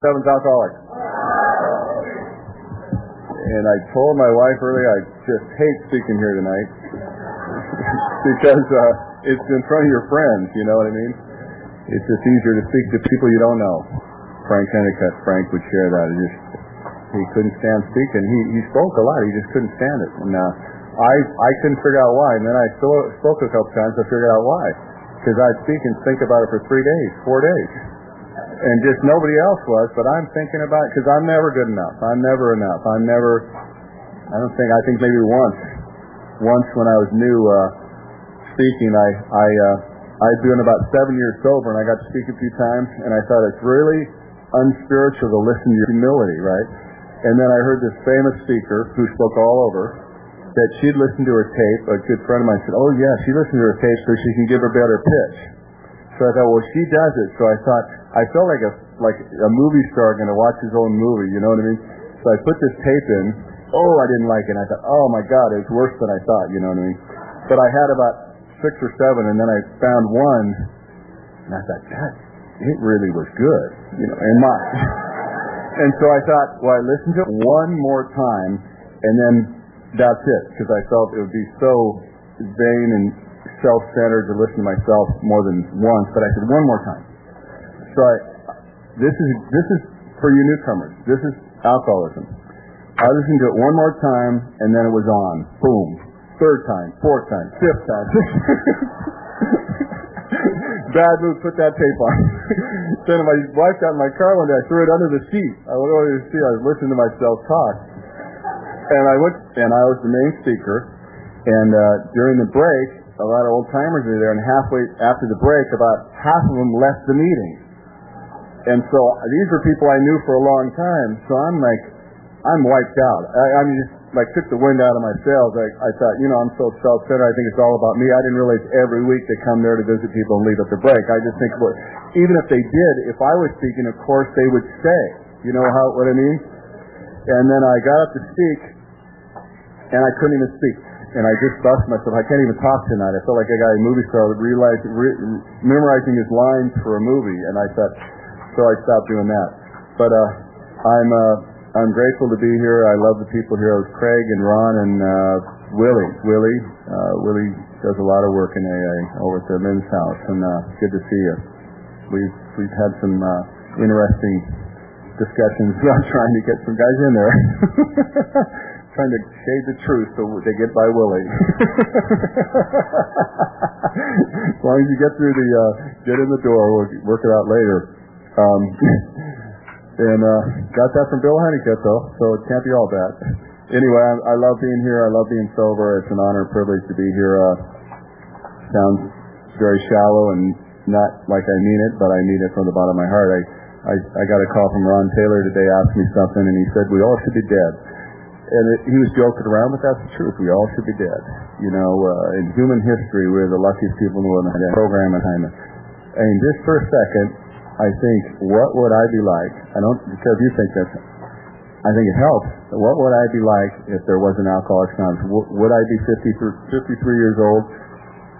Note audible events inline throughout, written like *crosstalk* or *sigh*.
Seven's alcoholic. And I told my wife earlier I just hate speaking here tonight *laughs* because uh, it's in front of your friends. You know what I mean? It's just easier to speak to people you don't know. Frank Kennicott, Frank would share that. It just he couldn't stand speaking. He he spoke a lot. He just couldn't stand it. And uh, I I couldn't figure out why. And then I spoke a couple times. I figured out why. Because I'd speak and think about it for three days, four days and just nobody else was, but I'm thinking about because I'm never good enough. I'm never enough. I'm never. I don't think. I think maybe once, once when I was new uh, speaking, I I uh, I'd been about seven years sober, and I got to speak a few times, and I thought it's really unspiritual to listen to your humility, right? And then I heard this famous speaker who spoke all over that she'd listened to her tape. A good friend of mine said, "Oh yeah, she listened to her tape so she can give her better pitch." So I thought, well, she does it. So I thought, I felt like a like a movie star going to watch his own movie. You know what I mean? So I put this tape in. Oh, I didn't like it. I thought, oh my God, it was worse than I thought. You know what I mean? But I had about six or seven, and then I found one, and I thought, God, it really was good. You know, and my. *laughs* and so I thought, well, I listened to it one more time, and then that's it, because I felt it would be so vain and self-centered to listen to myself more than once. But I said one more time. So I, this is this is for you newcomers. This is alcoholism. I listened to it one more time, and then it was on. Boom. Third time, fourth time, fifth time. *laughs* Bad move. Put that tape on. *laughs* then my wife got in my car one day. I threw it under the seat. I went to the seat. I was listening to myself talk, and I went and I was the main speaker. And uh, during the break, a lot of old timers were there, and halfway after the break, about half of them left the meeting. And so these were people I knew for a long time. So I'm like, I'm wiped out. I, I mean, just like took the wind out of my sails. I, I thought, you know, I'm so self-centered. I think it's all about me. I didn't realize every week they come there to visit people and leave at the break. I just think, well, even if they did, if I was speaking, of course they would stay. You know how what I mean? And then I got up to speak, and I couldn't even speak. And I just bust myself. I can't even talk tonight. I felt like a guy a movie star realized, re, memorizing his lines for a movie. And I thought, so I stopped doing that. But uh, I'm uh, I'm grateful to be here. I love the people here. It was Craig and Ron and uh, Willie. Willie uh, Willie does a lot of work in AA over at the men's house, and uh, good to see you. We've we've had some uh, interesting discussions *laughs* about trying to get some guys in there. *laughs* trying to shade the truth so they get by Willie. *laughs* as long as you get through the uh, get in the door, we'll work it out later. Um, *laughs* and uh, got that from Bill Honeycutt, though, so it can't be all bad. Anyway, I, I love being here. I love being sober. It's an honor and privilege to be here. Uh, sounds very shallow and not like I mean it, but I mean it from the bottom of my heart. I, I, I got a call from Ron Taylor today, asked me something, and he said, we all should be dead. And it, he was joking around, but that's the truth. We all should be dead. You know, uh, in human history, we're the luckiest people in the world. And program and time. I mean, just for a second, I think, what would I be like? I don't because you think that. I think it helps. What would I be like if there was an Alcoholics Anonymous? Would I be 53, 53 years old?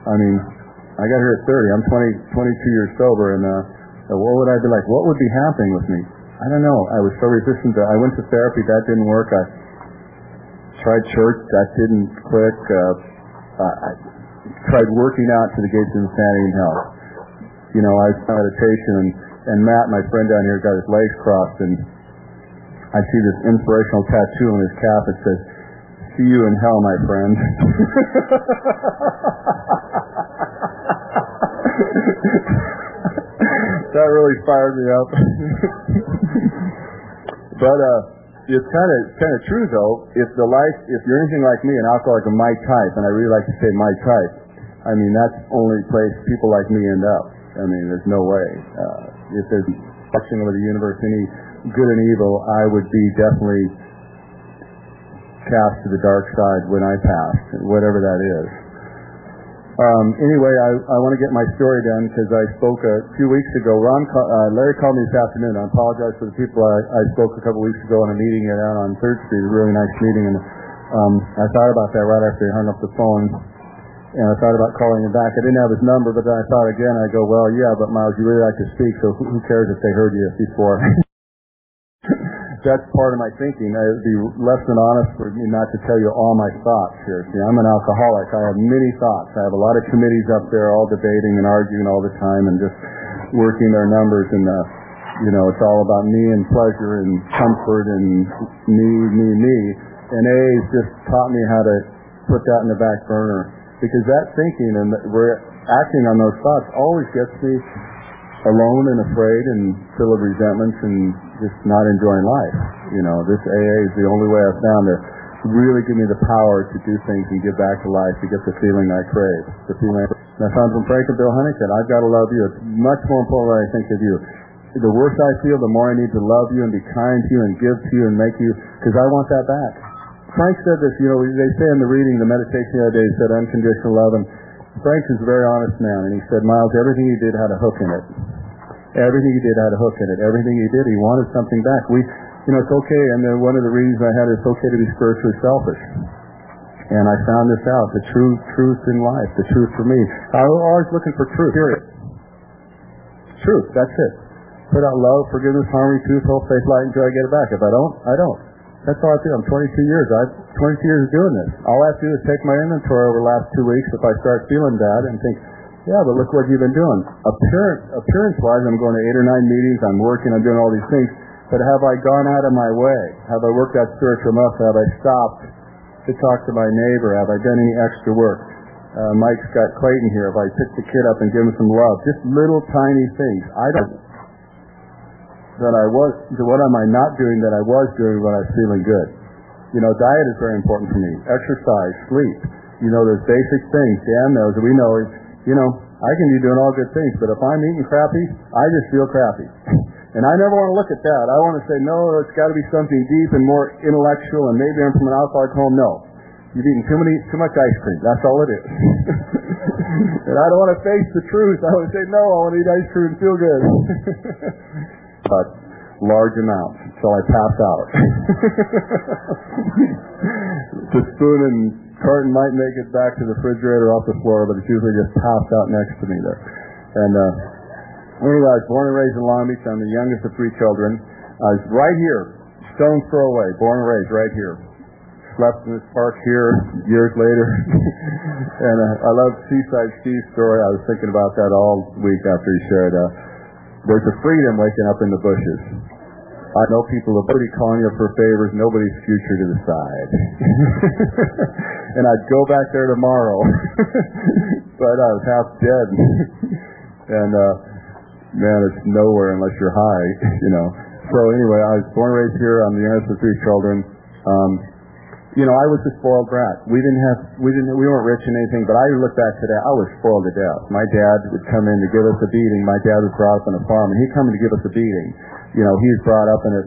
I mean, I got here at 30. I'm 20, 22 years sober, and uh, what would I be like? What would be happening with me? I don't know. I was so resistant. To, I went to therapy. That didn't work. I tried church. That didn't click. Uh, I tried working out to the gates of insanity and hell. You know, I was meditation and and Matt, my friend down here, got his legs crossed, and I see this inspirational tattoo on his calf. It says, "See you in hell, my friend." *laughs* that really fired me up. *laughs* but uh, it's kind of kind of true though. If the life, if you're anything like me, an alcoholic of my type, and I really like to say my type, I mean that's only place people like me end up. I mean, there's no way. Uh, if there's reflection over the universe, any good and evil, I would be definitely cast to the dark side when I pass, whatever that is. Um, anyway, I, I want to get my story done because I spoke a few weeks ago. Ron, uh, Larry called me this afternoon. I apologize for the people I, I spoke a couple weeks ago in a meeting out on Third Street, a really nice meeting, and um, I thought about that right after he hung up the phone and I thought about calling him back. I didn't have his number, but then I thought again, I go, well, yeah, but Miles, you really like to speak, so who cares if they heard you before? *laughs* that's part of my thinking. It would be less than honest for me not to tell you all my thoughts here. See, I'm an alcoholic. I have many thoughts. I have a lot of committees up there, all debating and arguing all the time, and just working their numbers. And uh, you know, it's all about me and pleasure and comfort and me, me, me. And A has just taught me how to put that in the back burner because that thinking and we're acting on those thoughts always gets me alone and afraid and full of resentments and just not enjoying life. You know, this AA is the only way I've found to really give me the power to do things and give back to life to get the feeling I crave. The feeling and I found from Frank and Bill Huntington, I've got to love you. It's much more important than I think of you. The worse I feel, the more I need to love you and be kind to you and give to you and make you, because I want that back. Frank said this, you know, they say in the reading, the meditation the other day, he said unconditional love, and Frank is a very honest man, and he said, Miles, everything he did had a hook in it. Everything he did had a hook in it. Everything he did, he wanted something back. We, you know, it's okay. And then one of the reasons I had it, it's okay to be spiritually selfish. And I found this out, the true truth in life, the truth for me. I was always looking for truth, period. Truth, that's it. Put out love, forgiveness, harmony, truth, hope, faith, light, and joy, I get it back. If I don't, I don't. That's all I do. I'm 22 years. I've 22 years of doing this. All I have to do is take my inventory over the last two weeks if I start feeling bad and think, yeah, but look what you've been doing. Appearance, appearance-wise, I'm going to eight or nine meetings. I'm working. I'm doing all these things. But have I gone out of my way? Have I worked that spiritual muscle? Have I stopped to talk to my neighbor? Have I done any extra work? Uh, Mike's got Clayton here. Have I picked the kid up and given him some love? Just little tiny things. I don't. That I was. What am I not doing that I was doing when I was feeling good? You know, diet is very important for me. Exercise, sleep. You know, there's basic things. Dan knows. We know you know, I can be doing all good things, but if I'm eating crappy, I just feel crappy. *laughs* and I never want to look at that. I want to say, no, it's got to be something deep and more intellectual, and maybe I'm from an alcoholic home. No. You've eaten too many, too much ice cream. That's all it is. *laughs* and I don't want to face the truth. I would say, no, I want to eat ice cream and feel good. *laughs* but large amounts until I pass out. *laughs* the spoon and carton might make it back to the refrigerator off the floor, but it's usually just passed out next to me there. And uh, anyway, I was born and raised in Long Beach. I'm the youngest of three children. I was right here, stone's throw away, born and raised right here. Slept in this park here years later. *laughs* and uh, I love Seaside Steve's story. I was thinking about that all week after he shared. Uh, there's a freedom waking up in the bushes. I know people are pretty calling you for favors, nobody's future to decide. *laughs* and I'd go back there tomorrow. *laughs* but I was half dead. *laughs* and uh man, it's nowhere unless you're high, you know. So anyway, I was born and raised here. I'm the youngest of three children. Um you know, I was a spoiled brat. We didn't have, we didn't, we weren't rich in anything, but I look back today, I was spoiled to death. My dad would come in to give us a beating. My dad was brought up on a farm, and he'd come in to give us a beating you know, he's brought up in a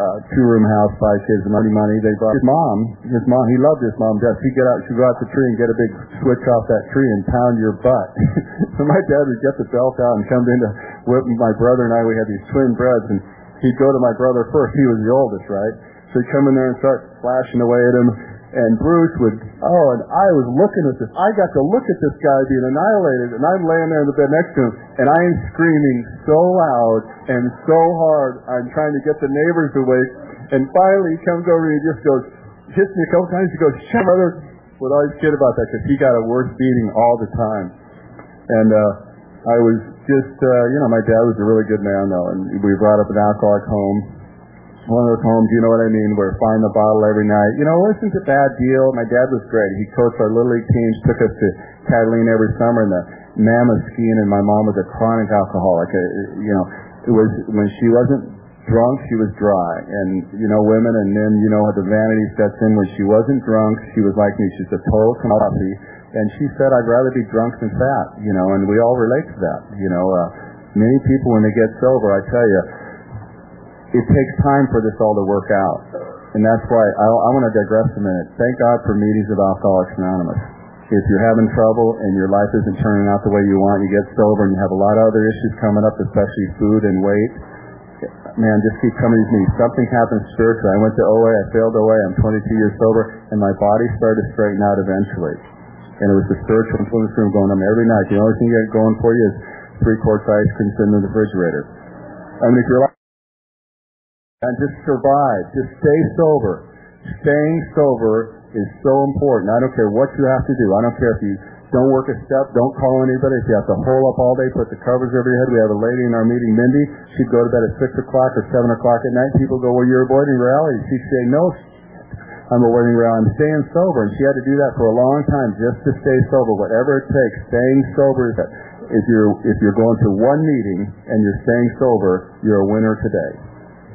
uh, two-room house, five kids, money, money. They brought his mom. His mom, he loved his mom death. He'd get out, she'd go out the tree and get a big switch off that tree and pound your butt. *laughs* so my dad would get the belt out and come in to whip my brother and I. We had these twin brothers, and he'd go to my brother first. He was the oldest, right? So he'd come in there and start flashing away at him and Bruce would, oh, and I was looking at this. I got to look at this guy being annihilated, and I'm laying there in the bed next to him, and I am screaming so loud and so hard. I'm trying to get the neighbors awake, and finally he comes over and he just goes, hits me a couple times. He goes, shut brother. Would always kid about that because he got a worse beating all the time. And uh, I was just, uh, you know, my dad was a really good man though, and we brought up an alcoholic home one of those homes, you know what I mean, where find the bottle every night. You know, it wasn't a bad deal. My dad was great. He coached our little league teams, took us to Catalina every summer and the mammoth skiing, and my mom was a chronic alcoholic. Uh, you know, it was when she wasn't drunk, she was dry. And, you know, women and men, you know, the vanity sets in. When she wasn't drunk, she was like me. She's a total commodity. And she said, I'd rather be drunk than fat, you know, and we all relate to that. You know, uh, many people, when they get sober, I tell you, it takes time for this all to work out. And that's why I, I want to digress a minute. Thank God for meetings of Alcoholics Anonymous. If you're having trouble and your life isn't turning out the way you want, you get sober and you have a lot of other issues coming up, especially food and weight, man, just keep coming to me. Something happens spiritually. I went to OA, I failed OA, I'm 22 years sober, and my body started to straighten out eventually. And it was the spiritual influence room going on every night. The only thing you got going for you is three quarts ice cream sitting in the refrigerator. I mean, if you're like and just survive. Just stay sober. Staying sober is so important. I don't care what you have to do. I don't care if you don't work a step, don't call anybody. If you have to hole up all day, put the covers over your head. We have a lady in our meeting, Mindy. She'd go to bed at 6 o'clock or 7 o'clock at night. People go, well, you're avoiding reality. She'd say, no, I'm avoiding reality. I'm staying sober. And she had to do that for a long time just to stay sober. Whatever it takes, staying sober is that. If you're, if you're going to one meeting and you're staying sober, you're a winner today.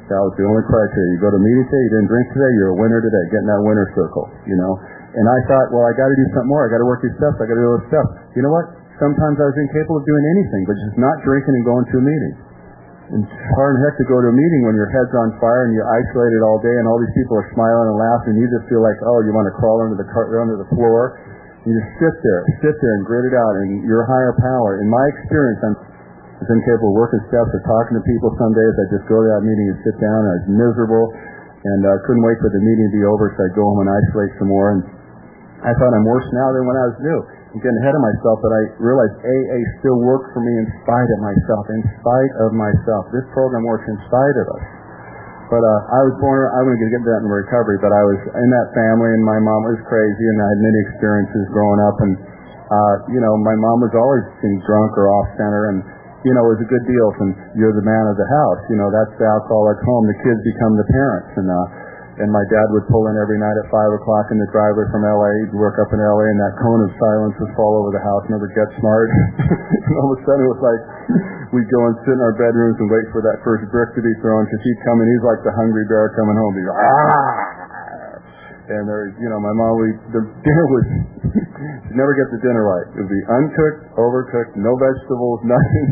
That was the only criteria. You go to a meeting today, you didn't drink today, you're a winner today. Get in that winner circle, you know. And I thought, well, I got to do something more. I got to work these steps. I got to do those steps. You know what? Sometimes I was incapable of doing anything, but just not drinking and going to a meeting. And it's hard as heck to go to a meeting when your head's on fire and you're isolated all day and all these people are smiling and laughing and you just feel like, oh, you want to crawl under the car- under the floor. You just sit there, sit there and grit it out and your higher power. In my experience, I'm was incapable of working steps or talking to people some days. I'd just go to that meeting and sit down and I was miserable and uh, couldn't wait for the meeting to be over so I'd go home and isolate some more and I thought I'm worse now than when I was new. I'm getting ahead of myself, but I realized AA still worked for me in spite of myself, in spite of myself. This program works in spite of us. But uh, I was born, I'm going to get to that in recovery, but I was in that family and my mom was crazy and I had many experiences growing up and, uh, you know, my mom was always being drunk or off center and, you know, was a good deal from you're the man of the house. You know, that's the alcoholic home. The kids become the parents and, uh, and my dad would pull in every night at five o'clock in the driveway from LA. He'd work up in LA, and that cone of silence would fall over the house, never get smart. *laughs* and all of a sudden, it was like we'd go and sit in our bedrooms and wait for that first brick to be thrown because he'd come and he's like the hungry bear coming home. He'd go, ah! And there, you know, my mom, we the *laughs* dinner was she'd never get the dinner right. It would be uncooked, overcooked, no vegetables, *laughs* nothing.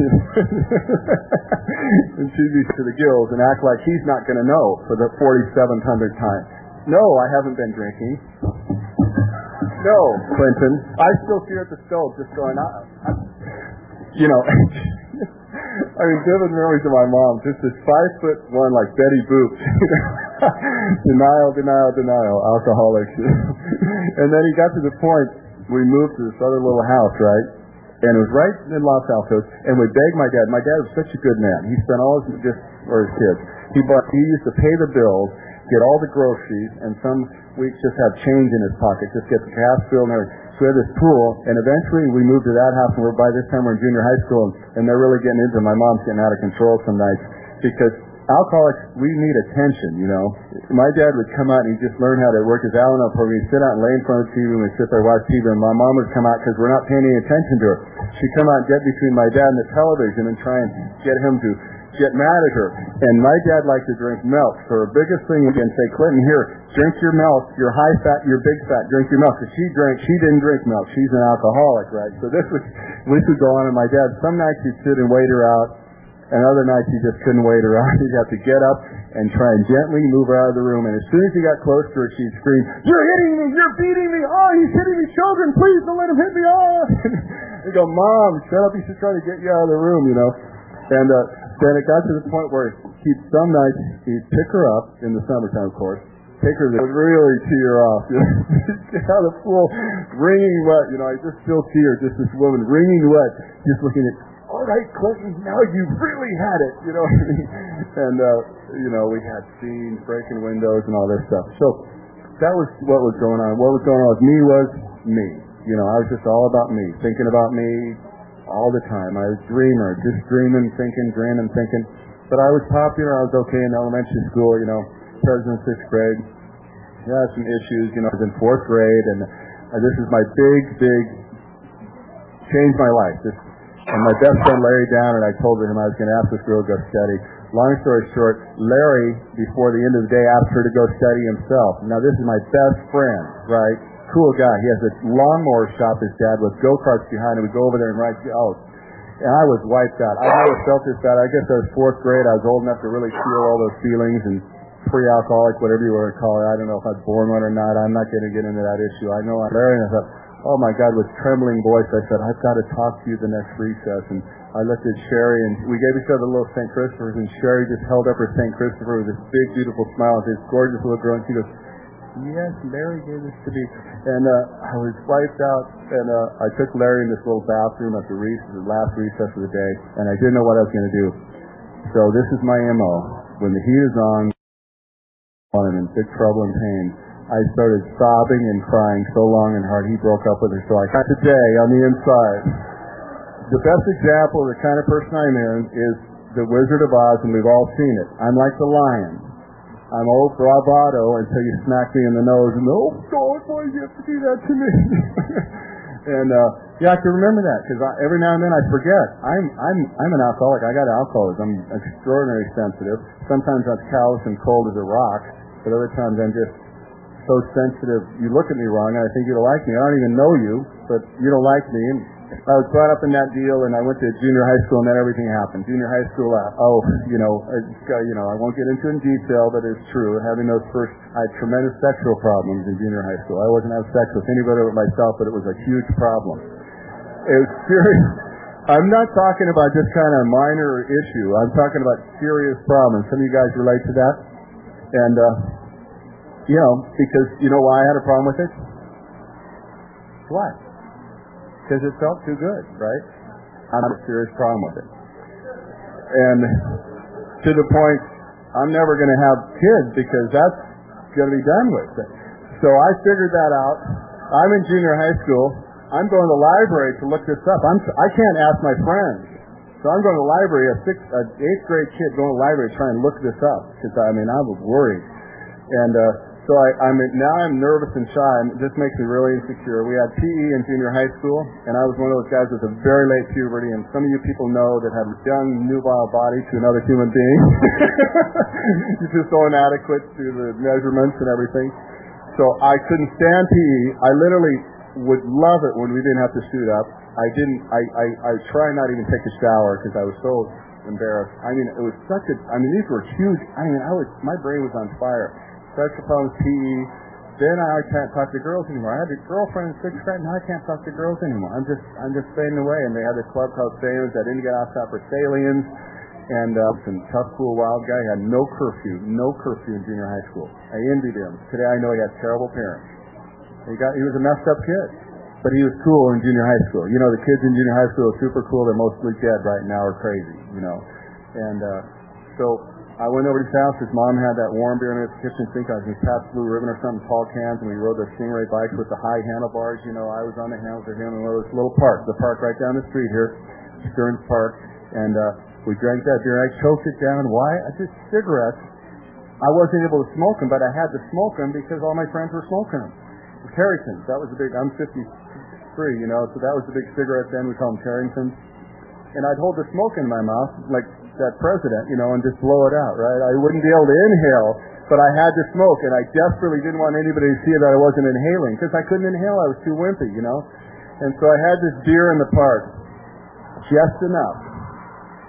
and she'd be to the gills and act like he's not going to know for the 4700th time. No, I haven't been drinking. No, Clinton. I still her at the stove, just going, I, I, you know. *laughs* I mean, vivid memories of my mom, just this five foot one, like Betty Boop. *laughs* denial, denial, denial, alcoholic. *laughs* and then he got to the point, we moved to this other little house, right? And it was right in Los Altos, and we begged my dad. My dad was such a good man. He spent all his, just, for his kids. He bought, he used to pay the bills, get all the groceries, and some weeks just have change in his pocket, just get the gas bill and everything. So we had this pool, and eventually we moved to that house, and we're by this time we're in junior high school, and, they're really getting into it. My mom's getting out of control some nights because alcoholics, we need attention, you know. My dad would come out and he'd just learn how to work his Al-Anon program. He'd sit out and lay in front of the TV and we'd sit there watch TV, and my mom would come out because we're not paying any attention to her. She'd come out and get between my dad and the television and try and get him to get mad at her. And my dad liked to drink milk. So her biggest thing would be say, Clinton, here, drink your milk. You're high fat, you're big fat, drink your milk. Because she drank, she didn't drink milk. She's an alcoholic, right? So this was, this would go on. And my dad, some nights he'd sit and wait her out. And other nights he just couldn't wait her *laughs* out. He'd have to get up and try and gently move her out of the room. And as soon as he got close to her, she'd scream, You're hitting me! You're beating me! Oh, he's hitting me! Children, please don't let him hit me! *laughs* Oh! He'd go, Mom, shut up. He's just trying to get you out of the room, you know. And uh, then it got to the point where he'd some nights he'd pick her up in the summertime, of course, take her to really tee her. *laughs* You get out of the pool, wringing wet. You know, I just still see her, just this woman wringing wet, just looking at. All right, Clinton, now you've really had it. You know, *laughs* and uh, you know we had scenes, breaking windows, and all this stuff. So that was what was going on. What was going on with me was me. You know, I was just all about me, thinking about me, all the time. I was a dreamer, just dreaming, thinking, dreaming, thinking. But I was popular. I was okay in elementary school, you know, president sixth grade. Yeah, some issues, you know, I was in fourth grade, and uh, this is my big, big, changed my life. This, and my best friend Larry Down, and I told him I was going to ask this girl to go study. Long story short, Larry, before the end of the day, asked her to go study himself. Now, this is my best friend, right? Cool guy. He has a lawnmower shop, his dad, with go-karts behind him. We go over there and ride out. And I was wiped out. I never felt this bad. I guess I was fourth grade. I was old enough to really feel all those feelings and pre-alcoholic, whatever you want to call it. I don't know if I was born one or not. I'm not going to get into that issue. I know I'm Larry, and I thought, oh my God, with trembling voice, I said, I've got to talk to you the next recess. And I looked at Sherry, and we gave each other little St. Christopher's, and Sherry just held up her St. Christopher with this big, beautiful smile, this gorgeous little girl, and she goes, yes, Larry gave this to me. And uh, I was wiped out, and uh, I took Larry in this little bathroom at the, recess, the last recess of the day, and I didn't know what I was going to do. So this is my MO. When the heat is on, I'm in big trouble and pain. I started sobbing and crying so long and hard he broke up with her. So I got today on the inside. The best example of the kind of person I'm in is the Wizard of Oz, and we've all seen it. I'm like the lion. I'm old bravado until you smack me in the nose and oh God, why do you have to do that to me? *laughs* and uh, you have to remember that because every now and then I forget. I'm I'm I'm an alcoholic. I got alcoholism. I'm extraordinarily sensitive. Sometimes I'm callous and cold as a rock, but other times I'm just so sensitive. You look at me wrong, and I think you don't like me. I don't even know you, but you don't like me. And I was brought up in that deal, and I went to junior high school, and then everything happened. Junior high school, uh, oh, you know, uh, you know, I won't get into it in detail, but it's true. Having those first, I had tremendous sexual problems in junior high school. I wasn't having sex with anybody but myself, but it was a huge problem. It was serious. *laughs* I'm not talking about just kind of minor issue. I'm talking about serious problems. Some of you guys relate to that, and uh, you know, because you know why I had a problem with it. Why? Because it felt too good, right? I had a serious problem with it. And to the point, I'm never going to have kids because that's going to be done with. So I figured that out. I'm in junior high school. I'm going to the library to look this up. I'm, I can't ask my friends. So I'm going to the library, a sixth, a eighth grade kid going to the library to try and look this up. Because, I mean, I was worried. And, uh, so I, I'm now I'm nervous and shy. And this makes me really insecure. We had PE in junior high school, and I was one of those guys with a very late puberty. And some of you people know that have a young, nubile body to another human being. *laughs* You're just so inadequate to the measurements and everything. So I couldn't stand PE. I literally would love it when we didn't have to suit up. I didn't. I I, I try not even take a shower because I was so embarrassed. I mean, it was such a. I mean, these were huge. I mean, I was. My brain was on fire sexual problems, PE. Then I can't talk to girls anymore. I had a girlfriend in sixth grade, now I can't talk to girls anymore. I'm just, I'm just fading away. And they had this club called Salians. I didn't get off top for Salians. And uh, some tough, cool, wild guy. He had no curfew, no curfew in junior high school. I envied him. Today I know he had terrible parents. He got, he was a messed up kid, but he was cool in junior high school. You know, the kids in junior high school are super cool. They're mostly dead right now or crazy. You know, and uh, so I went over to his house. His mom had that warm beer in his kitchen sink. I was Pabst Blue Ribbon or something, tall cans, and we rode the Stingray bikes with the high handlebars. You know, I was on the handles of him in this little park, the park right down the street here, Stearns Park, and uh, we drank that beer. I choked it down. Why? I just cigarettes. I wasn't able to smoke them, but I had to smoke them because all my friends were smoking them. Carringtons. That was the big. I'm 53, you know, so that was the big cigarette then. We call them Carringtons. And I'd hold the smoke in my mouth, like that president, you know, and just blow it out, right? I wouldn't be able to inhale, but I had to smoke, and I desperately didn't want anybody to see that I wasn't inhaling because I couldn't inhale. I was too wimpy, you know. And so I had this beer in the park, just enough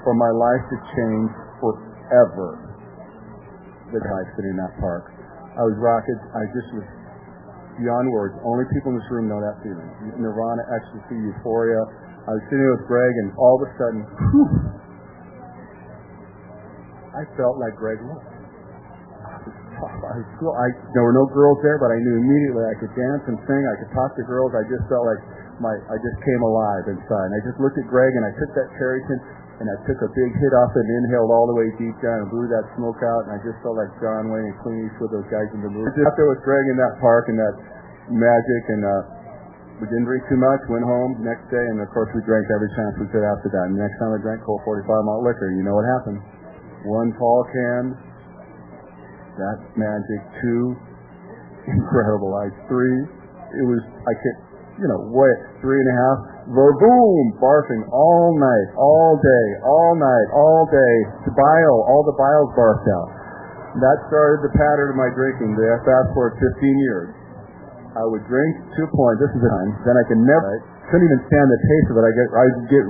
for my life to change forever. The guy sitting in that park, I was rocket. I just was beyond words. Only people in this room know that feeling. Nirvana, ecstasy, euphoria. I was sitting with Greg, and all of a sudden, whew, I felt like Greg looked. I was cool. I, there were no girls there, but I knew immediately I could dance and sing. I could talk to girls. I just felt like my, I just came alive inside. And I just looked at Greg and I took that Carrington and I took a big hit off and inhaled all the way deep down and blew that smoke out. And I just felt like John Wayne and Clint Eastwood, those guys in the movie. Just out there with Greg in that park and that magic and, uh, we didn't drink too much, went home next day, and of course we drank every chance we could after that. And the next time I drank Colt 45 malt liquor, you know what happened one tall can. That magic two. Incredible ice three. It was I can't you know, what three and a half. Boom, barfing all night, all day, all night, all day. The bile, all the bile's barfed out. That started the pattern of my drinking. The fast forward 15 years. I would drink to a point. This is the time. Then I could never. Right, couldn't even stand the taste of it. I get I get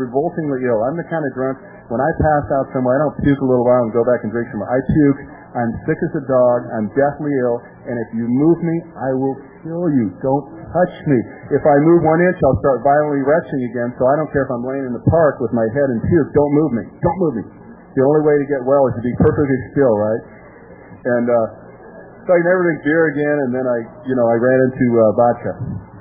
revoltingly ill. I'm the kind of drunk when I pass out somewhere, I don't puke a little while and go back and drink some. I puke. I'm sick as a dog. I'm deathly ill. And if you move me, I will kill you. Don't touch me. If I move one inch, I'll start violently retching again. So I don't care if I'm laying in the park with my head in puke. Don't move me. Don't move me. The only way to get well is to be perfectly still, right? And uh, so I never drink beer again. And then I, you know, I ran into uh, vodka.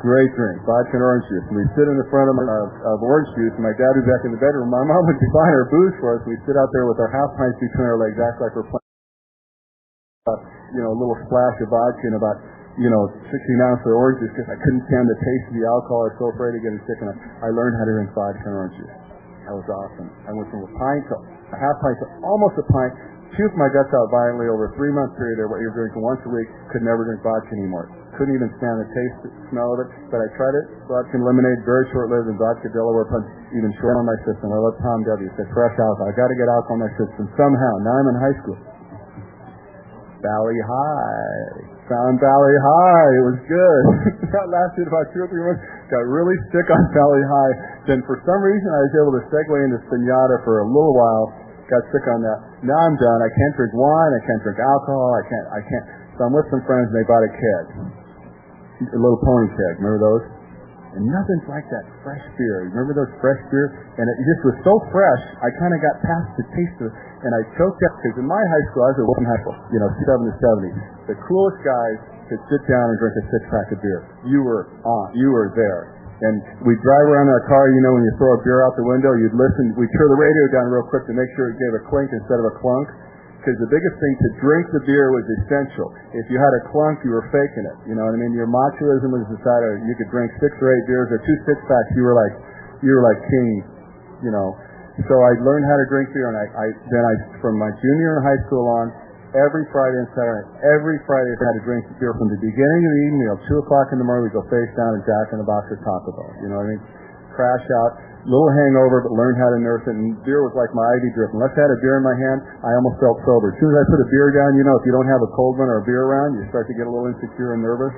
Great drink, vodka and orange juice. And we sit in the front of, uh, of orange juice, and my dad would be back in the bedroom. My mom would be buying our booze for us. We'd sit out there with our half pints between our legs, act like we're playing. Uh, you know, a little splash of vodka and about, you know, 16 ounces of orange juice because I couldn't stand the taste of the alcohol. I was so afraid of getting sick, and I, I learned how to drink vodka and orange juice. That was awesome. I went from a pint to a half pint to almost a pint. Puked my guts out violently over a three month period of what you're drinking once a week. Could never drink vodka anymore. Couldn't even stand the taste, the smell of it. But I tried it. Vodka and lemonade, very short lived, and vodka Delaware punch even short on my system. I love Tom W. Said fresh alcohol. I got to get alcohol on my system somehow. Now I'm in high school. Bali Hai. Found Bali Hai. It was good. *laughs* that lasted about two or three months. Got really sick on Bali Hai. Then for some reason I was able to segue into Spañada for a little while. Got sick on that. Now I'm done. I can't drink wine. I can't drink alcohol. I can't. I can't. So I'm with some friends and they bought a keg, a little pony keg. Remember those? And nothing's like that fresh beer. Remember those fresh beer? And it just was so fresh, I kind of got past the taste of it, and I choked up. Because in my high school, I was at Wilson High School, you know, 7 to 70. The coolest guys could sit down and drink a six pack of beer. You were on. You were there. And we'd drive around in our car, you know, when you throw a beer out the window, you'd listen, we'd turn the radio down real quick to make sure it gave a clink instead of a clunk because the biggest thing to drink the beer was essential. If you had a clunk, you were faking it. You know what I mean? Your machoism was decided you could drink six or eight beers or two six packs. You were like, you were like king. You know. So I learned how to drink beer, and I, I then I from my junior in high school on, every Friday and Saturday, every Friday I had a drink beer from the beginning of the evening meal, two o'clock in the morning. We go face down and jack in the box of Taco Bell. You know what I mean? Crash out little hangover, but learn how to nurse it. And beer was like my IV drip. Unless I had a beer in my hand, I almost felt sober. As soon as I put a beer down, you know, if you don't have a cold one or a beer around, you start to get a little insecure and nervous.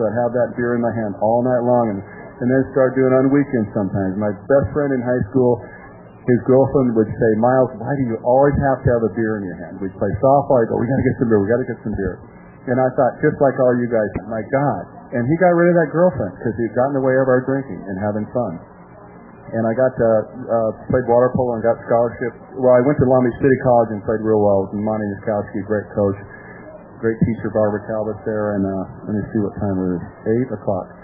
So I'd have that beer in my hand all night long, and and then start doing it on weekends sometimes. My best friend in high school, his girlfriend would say, Miles, why do you always have to have a beer in your hand? We'd play softball. I'd go, we got to get some beer. We got to get some beer. And I thought, just like all you guys, my God. And he got rid of that girlfriend because he'd gotten in the way of our drinking and having fun and I got to uh, played water polo and got scholarship. Well, I went to Long Beach City College and played real well. Monte Nitzkowski, great coach, great teacher, Barbara Talbot there. And uh, let me see what time it is. Eight o'clock.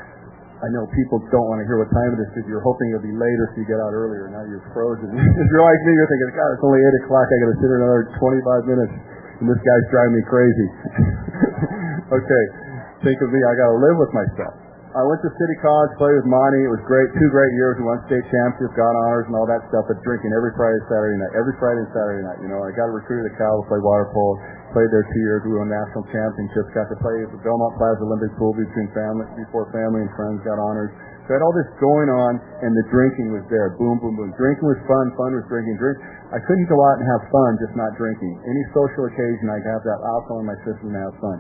I know people don't want to hear what time it is because you're hoping it'll be later so you get out earlier. Now you're frozen. *laughs* if you're like me, you're thinking, God, it's only eight o'clock. I got to sit here another 25 minutes, and this guy's driving me crazy. *laughs* okay, think of me. I got to live with myself. I went to City College, played with Monte. It was great. Two great years. We won state championships, got honors, and all that stuff. But drinking every Friday, Saturday night, every Friday and Saturday night. You know, I got recruited to Cal to play water polo. Played there two years. We won national championships. Got to play at the Belmont Plaza Olympic pool between family, before family and friends. Got honors. So I had all this going on, and the drinking was there. Boom, boom, boom. Drinking was fun. Fun was drinking. Drink. I couldn't go out and have fun, just not drinking. Any social occasion, I'd have that alcohol in my system and have fun.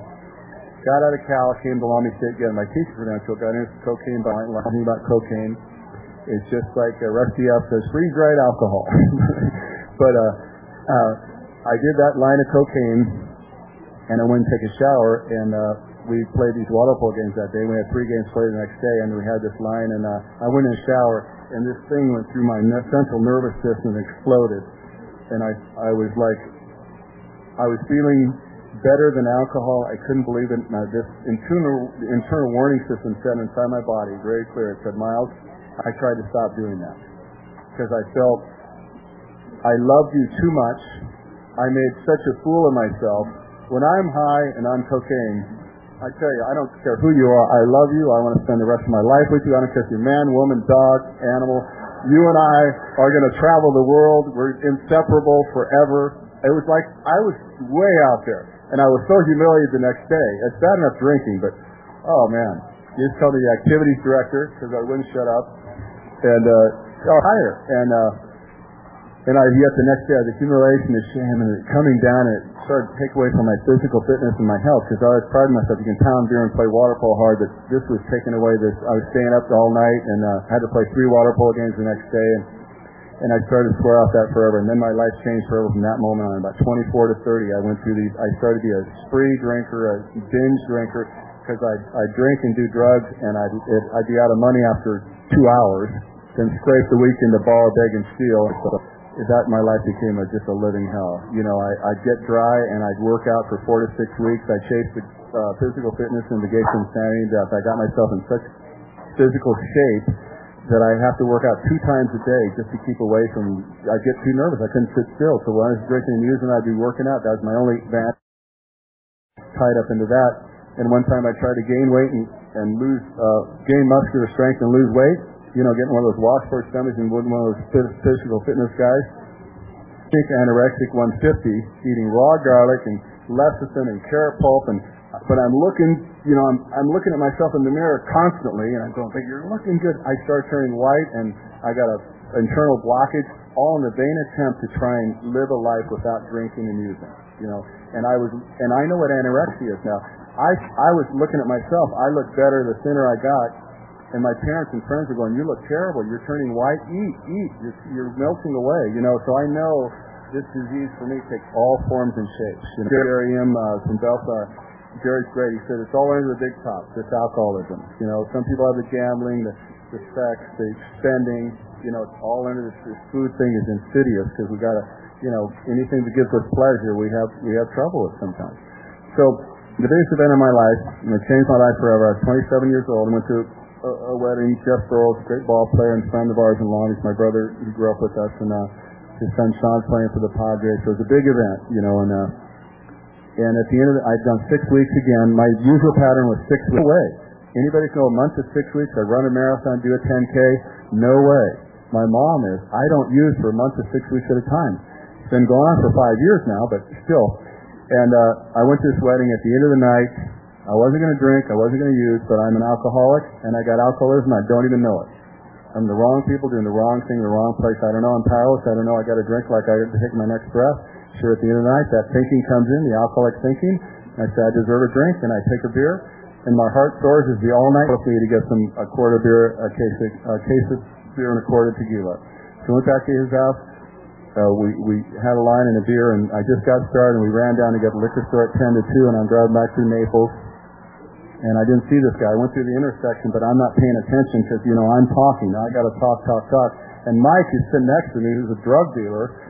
Got out of Cal, came to Long Beach State, got my teacher credential, got into cocaine, by learning about cocaine. It's just like uh, Rusty says, freeze dried alcohol. *laughs* but uh, uh, I did that line of cocaine, and I went and take a shower, and uh, we played these water polo games that day. We had three games played the next day, and we had this line, and uh, I went in the shower, and this thing went through my central nervous system and exploded, and I I was like, I was feeling better than alcohol. I couldn't believe it. Now, this internal, internal warning system said inside my body, very clear. It said, Miles, I tried to stop doing that because I felt I loved you too much. I made such a fool of myself. When I'm high and I'm cocaine, I tell you, I don't care who you are. I love you. I want to spend the rest of my life with you. I don't care if you're man, woman, dog, animal. You and I are going to travel the world. We're inseparable forever. It was like I was way out there and I was so humiliated the next day. It's bad enough drinking, but oh man, he just me the activities director because I wouldn't shut up, and uh, oh, higher, and uh, and I yet the next day I the humiliation, the shame, and coming down, and it started to take away from my physical fitness and my health because I was priding myself. You can pound beer and play water polo hard, but this was taking away this. I was staying up all night and uh, had to play three water polo games the next day, and and I started to swear off that forever. And then my life changed forever from that moment on. About 24 to 30, I went through these. I started to be a spree drinker, a binge drinker, because I I drink and do drugs, and I'd it, I'd be out of money after two hours, then scrape the weekend to borrow, beg, and steal. So that my life became a, just a living hell. You know, I, I'd get dry and I'd work out for four to six weeks. I chased the uh, physical fitness and the gates of insanity that I got myself in such physical shape that I have to work out two times a day just to keep away from. I get too nervous. I couldn't sit still. So when I was drinking and using, I'd be working out. That was my only advantage. tied up into that. And one time I tried to gain weight and, and lose, uh, gain muscular strength and lose weight. You know, getting one of those washboard stomachs and one of those physical fitness guys. Think anorexic 150, eating raw garlic and lecithin and carrot pulp and but I'm looking, you know, I'm, I'm looking at myself in the mirror constantly, and I'm going, but you're looking good. I start turning white, and I got a internal blockage, all in the vain attempt to try and live a life without drinking and using, you know. And I was, and I know what anorexia is now. I, I was looking at myself. I looked better the thinner I got, and my parents and friends were going, "You look terrible. You're turning white. Eat, eat. You're, you're melting away." You know. So I know this disease for me takes all forms and shapes. You know, Jerry M. Uh, from Bellflower Jerry's great. He said it's all under the big top. This alcoholism. You know, some people have the gambling, the, the sex, the spending. You know, it's all under this, this food thing is insidious because we got to, you know, anything that gives us pleasure, we have we have trouble with sometimes. So the biggest event in my life, and it changed my life forever. I was 27 years old. I went to a, a wedding. Jeff Burroughs, great ball player and friend of ours in Long Beach. My brother, he grew up with us, and uh, his son Sean's playing for the Padres. So it was a big event, you know, and. Uh, and at the end of it, I'd done six weeks again. My usual pattern was six weeks. No way. Anybody can go a month to six weeks. I run a marathon, do a 10K. No way. My mom is. I don't use for a month to six weeks at a time. It's been going on for five years now, but still. And uh, I went to this wedding at the end of the night. I wasn't going to drink. I wasn't going to use, but I'm an alcoholic, and I got alcoholism. I don't even know it. I'm the wrong people doing the wrong thing in the wrong place. I don't know. I'm powerless. I don't know. I got to drink like I take my next breath. Sure, at the end of the night, that thinking comes in, the alcoholic thinking. I say, I deserve a drink, and I take a beer. And my heart soars as the all night with me to get some a quart of beer, a case of, a case of beer, and a quart of tequila. So we went back to his house. Uh, we we had a line and a beer, and I just got started. and We ran down to get the liquor store at ten to two, and I'm driving back through Naples. And I didn't see this guy. I went through the intersection, but I'm not paying attention because you know I'm talking. I got to talk, talk, talk. And Mike is sitting next to me, who's a drug dealer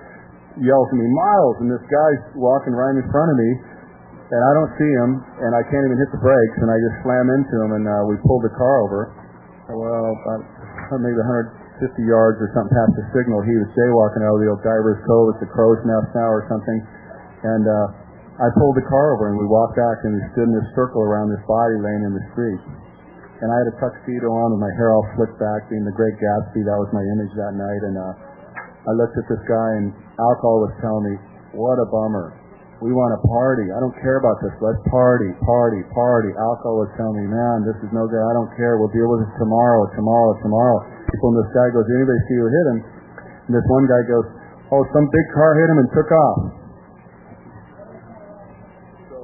yells at me, Miles, and this guy's walking right in front of me, and I don't see him, and I can't even hit the brakes, and I just slam into him, and uh, we pulled the car over. Well, about maybe 150 yards or something past the signal, he was jaywalking out of the old Divers Cove. It's the crow's nest now or something, and uh, I pulled the car over, and we walked back, and we stood in this circle around this body laying in the street. And I had a tuxedo on with my hair all slicked back, being the Great Gatsby. That was my image that night, and uh, I looked at this guy and alcohol was telling me, what a bummer. We want to party. I don't care about this. Let's party, party, party. Alcohol was telling me, man, this is no good. I don't care. We'll deal with it tomorrow, tomorrow, tomorrow. People in this guy goes, Did anybody see who hit him? And this one guy goes, oh, some big car hit him and took off. So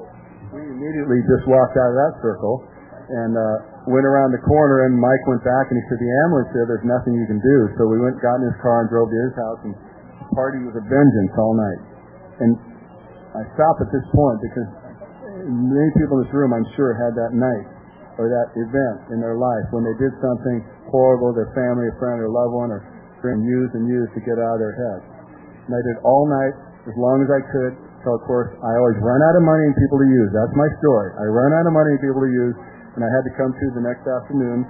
we immediately just walked out of that circle and uh, went around the corner, and Mike went back and he said, the ambulance there, there's nothing you can do. So we went, got in his car and drove to his house and partied with a vengeance all night. And I stop at this point because many people in this room, I'm sure, had that night or that event in their life when they did something horrible, their family, a friend, or loved one, or and used and used to get out of their head. And I did all night as long as I could. So of course, I always run out of money and people to use. That's my story. I run out of money and people to use and I had to come to the next afternoon,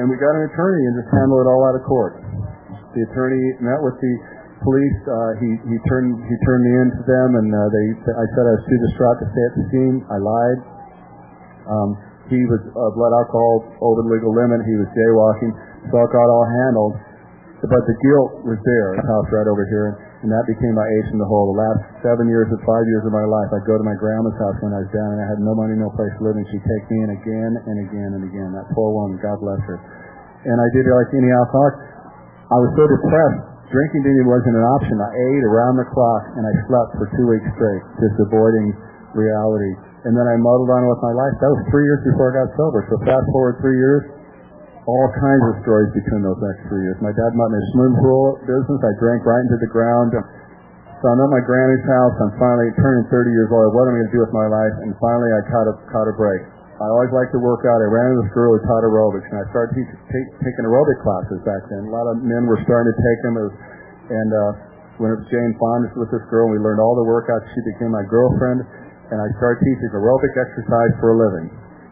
and we got an attorney and just handled it all out of court. The attorney met with the police. Uh, he he turned he turned me in to them, and uh, they I said I was too distraught to stay at the scene. I lied. Um, he was uh, blood alcohol over the legal limit. He was jaywalking, so it got all handled. But the guilt was there. The house right over here and that became my ace in the hole. The last seven years or five years of my life, I'd go to my grandma's house when I was down, and I had no money, no place to live, and she'd take me in again and again and again. That poor woman, God bless her. And I did it like any alcoholic. I was so depressed. Drinking didn't wasn't an option. I ate around the clock, and I slept for two weeks straight, just avoiding reality. And then I muddled on with my life. That was three years before I got sober. So fast forward three years, all kinds of stories between those next three years. My dad met in a swimming pool business. I drank right into the ground. So I'm at my granny's house. I'm finally turning 30 years old. What am I going to do with my life? And finally, I caught a caught a break. I always liked to work out. I ran into this girl who taught aerobics, and I started teach, take, taking aerobic classes back then. A lot of men were starting to take them. Was, and uh, when it was Jane Fonda with this girl, and we learned all the workouts. She became my girlfriend, and I started teaching aerobic exercise for a living.